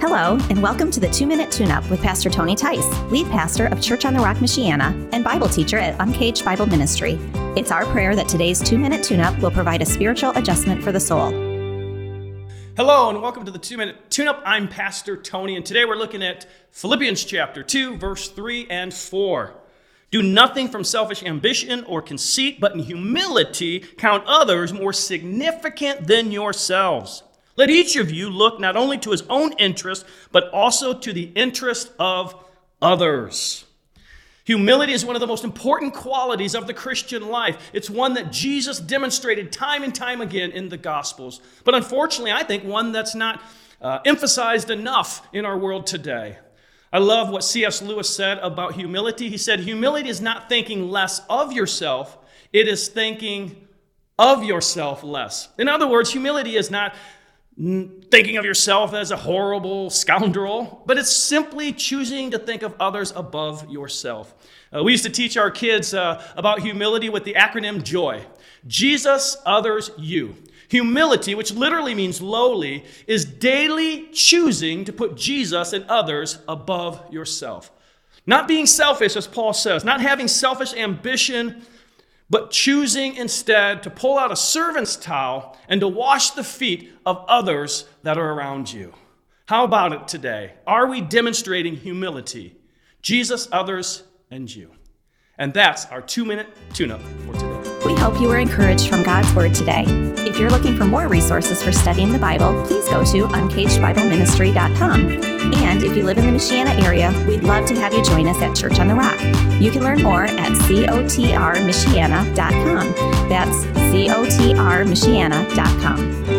Hello, and welcome to the Two Minute Tune Up with Pastor Tony Tice, lead pastor of Church on the Rock, Michiana, and Bible teacher at Uncaged Bible Ministry. It's our prayer that today's Two Minute Tune Up will provide a spiritual adjustment for the soul. Hello, and welcome to the Two Minute Tune Up. I'm Pastor Tony, and today we're looking at Philippians chapter 2, verse 3 and 4. Do nothing from selfish ambition or conceit, but in humility count others more significant than yourselves. Let each of you look not only to his own interest, but also to the interest of others. Humility is one of the most important qualities of the Christian life. It's one that Jesus demonstrated time and time again in the Gospels. But unfortunately, I think one that's not uh, emphasized enough in our world today. I love what C.S. Lewis said about humility. He said, Humility is not thinking less of yourself, it is thinking of yourself less. In other words, humility is not thinking of yourself as a horrible scoundrel, but it's simply choosing to think of others above yourself. Uh, we used to teach our kids uh, about humility with the acronym JOY Jesus, others, you. Humility, which literally means lowly, is daily choosing to put Jesus and others above yourself. Not being selfish, as Paul says, not having selfish ambition but choosing instead to pull out a servant's towel and to wash the feet of others that are around you. How about it today? Are we demonstrating humility? Jesus, others, and you. And that's our two minute tune up for today. We hope you were encouraged from God's Word today. If you're looking for more resources for studying the Bible, please go to uncagedbibleministry.com. And if you live in the Michiana area, we'd love to have you join us at Church on the Rock. You can learn more at cotrmichiana.com. That's cotrmichiana.com.